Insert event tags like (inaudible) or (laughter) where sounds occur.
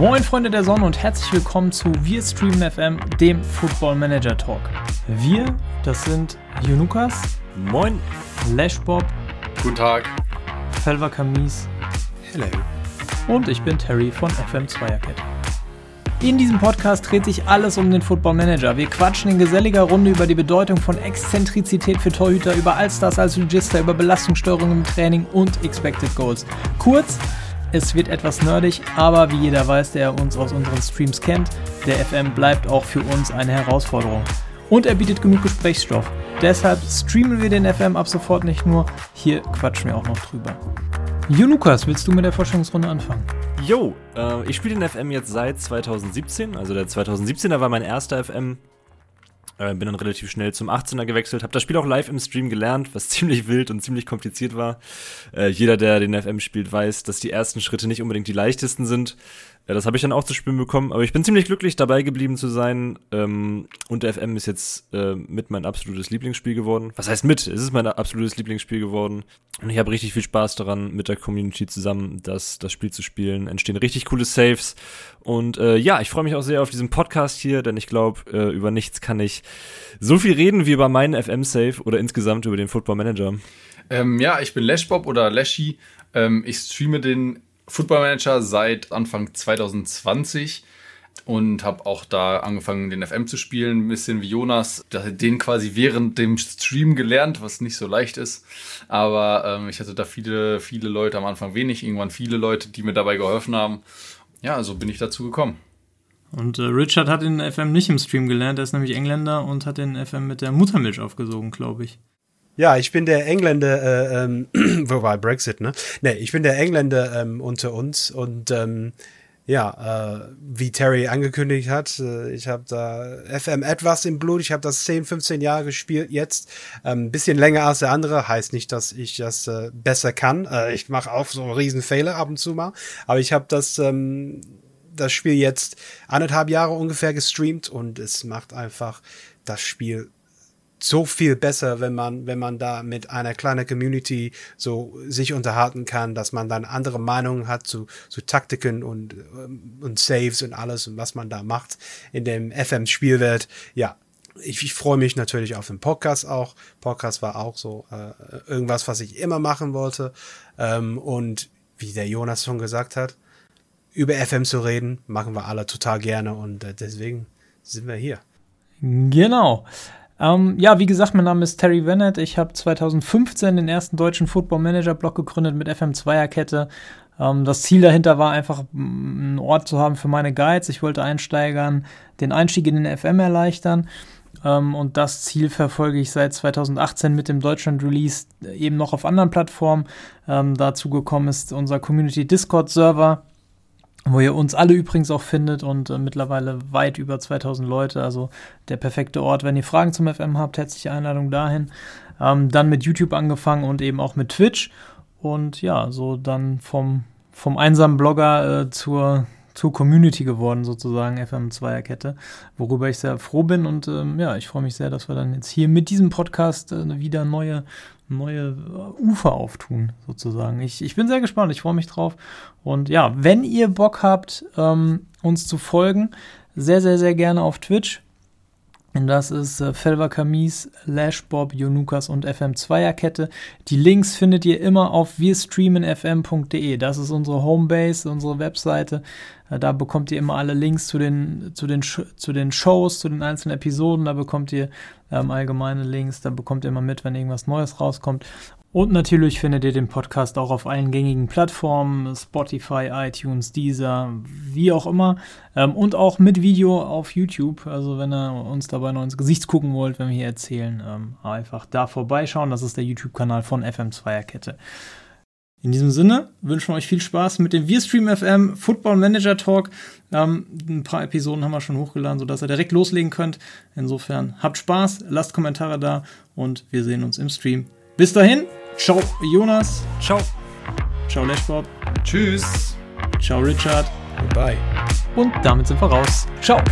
Moin Freunde der Sonne und herzlich willkommen zu Wir Streamen FM, dem Football Manager Talk. Wir, das sind Junukas. Moin. Lashbob. Guten Tag. Felva Kamis. Hello. Und ich bin Terry von FM Zweierkette. In diesem Podcast dreht sich alles um den Football Manager. Wir quatschen in geselliger Runde über die Bedeutung von Exzentrizität für Torhüter, über Allstars als Register, über Belastungssteuerung im Training und Expected Goals. Kurz, es wird etwas nerdig, aber wie jeder weiß, der uns aus unseren Streams kennt, der FM bleibt auch für uns eine Herausforderung. Und er bietet genug Gesprächsstoff. Deshalb streamen wir den FM ab sofort nicht nur, hier quatschen wir auch noch drüber. Jo Lukas, willst du mit der Vorstellungsrunde anfangen? Jo, äh, ich spiele den FM jetzt seit 2017. Also der 2017er war mein erster FM. Äh, bin dann relativ schnell zum 18er gewechselt, habe das Spiel auch live im Stream gelernt, was (laughs) ziemlich wild und ziemlich kompliziert war. Äh, jeder, der den FM spielt, weiß, dass die ersten Schritte nicht unbedingt die leichtesten sind. Ja, das habe ich dann auch zu spüren bekommen, aber ich bin ziemlich glücklich, dabei geblieben zu sein. Ähm, und der FM ist jetzt äh, mit mein absolutes Lieblingsspiel geworden. Was heißt mit? Es ist mein absolutes Lieblingsspiel geworden. Und ich habe richtig viel Spaß daran, mit der Community zusammen das, das Spiel zu spielen. Entstehen richtig coole Saves. Und äh, ja, ich freue mich auch sehr auf diesen Podcast hier, denn ich glaube, äh, über nichts kann ich so viel reden wie über meinen FM-Save oder insgesamt über den Football Manager. Ähm, ja, ich bin Lashbob oder Lashy. Ähm, ich streame den Football Manager seit Anfang 2020 und habe auch da angefangen, den FM zu spielen, ein bisschen wie Jonas, den quasi während dem Stream gelernt, was nicht so leicht ist. Aber ähm, ich hatte da viele, viele Leute am Anfang wenig, irgendwann viele Leute, die mir dabei geholfen haben. Ja, so bin ich dazu gekommen. Und äh, Richard hat den FM nicht im Stream gelernt, er ist nämlich Engländer und hat den FM mit der Muttermilch aufgesogen, glaube ich. Ja, ich bin der Engländer, äh, ähm, (clears throat) wobei Brexit, ne? Ne, ich bin der Engländer ähm, unter uns und ähm, ja, äh, wie Terry angekündigt hat, äh, ich habe da FM etwas im Blut. Ich habe das 10, 15 Jahre gespielt jetzt. Ein ähm, bisschen länger als der andere. Heißt nicht, dass ich das äh, besser kann. Äh, ich mache auch so einen riesen Fehler ab und zu mal. Aber ich habe das, ähm, das Spiel jetzt anderthalb Jahre ungefähr gestreamt und es macht einfach das Spiel so viel besser, wenn man, wenn man da mit einer kleinen Community so sich unterhalten kann, dass man dann andere Meinungen hat zu, zu Taktiken und, ähm, und Saves und alles und was man da macht in dem FM-Spielwelt. Ja, ich, ich freue mich natürlich auf den Podcast auch. Podcast war auch so äh, irgendwas, was ich immer machen wollte. Ähm, und wie der Jonas schon gesagt hat, über FM zu reden, machen wir alle total gerne und äh, deswegen sind wir hier. Genau. Ähm, ja, wie gesagt, mein Name ist Terry Bennett. Ich habe 2015 den ersten deutschen Football Manager Blog gegründet mit FM Zweierkette. Ähm, das Ziel dahinter war einfach, einen Ort zu haben für meine Guides. Ich wollte Einsteigern den Einstieg in den FM erleichtern. Ähm, und das Ziel verfolge ich seit 2018 mit dem Deutschland Release eben noch auf anderen Plattformen. Ähm, dazu gekommen ist unser Community Discord Server wo ihr uns alle übrigens auch findet und äh, mittlerweile weit über 2000 Leute, also der perfekte Ort. Wenn ihr Fragen zum FM habt, herzliche Einladung dahin. Ähm, dann mit YouTube angefangen und eben auch mit Twitch und ja, so dann vom, vom einsamen Blogger äh, zur, zur Community geworden, sozusagen, FM2er-Kette, worüber ich sehr froh bin und ähm, ja, ich freue mich sehr, dass wir dann jetzt hier mit diesem Podcast äh, wieder neue neue Ufer auftun, sozusagen. Ich, ich bin sehr gespannt, ich freue mich drauf. Und ja, wenn ihr Bock habt, ähm, uns zu folgen, sehr, sehr, sehr gerne auf Twitch. Das ist äh, Felva Kamis, Lashbob, Jonukas und FM2er-Kette. Die Links findet ihr immer auf wirstreamenfm.de. Das ist unsere Homebase, unsere Webseite. Äh, da bekommt ihr immer alle Links zu den, zu den, zu den Shows, zu den einzelnen Episoden. Da bekommt ihr ähm, allgemeine Links. Da bekommt ihr immer mit, wenn irgendwas Neues rauskommt. Und natürlich findet ihr den Podcast auch auf allen gängigen Plattformen, Spotify, iTunes, Deezer, wie auch immer. Ähm, und auch mit Video auf YouTube. Also wenn ihr uns dabei noch ins Gesicht gucken wollt, wenn wir hier erzählen, ähm, einfach da vorbeischauen. Das ist der YouTube-Kanal von FM2er-Kette. In diesem Sinne wünschen wir euch viel Spaß mit dem Wirstream FM Football Manager Talk. Ähm, ein paar Episoden haben wir schon hochgeladen, sodass ihr direkt loslegen könnt. Insofern habt Spaß, lasst Kommentare da und wir sehen uns im Stream. Bis dahin, ciao Jonas. Ciao. Ciao Lashbob. Tschüss. Ciao Richard. Bye. Und damit sind wir raus. Ciao.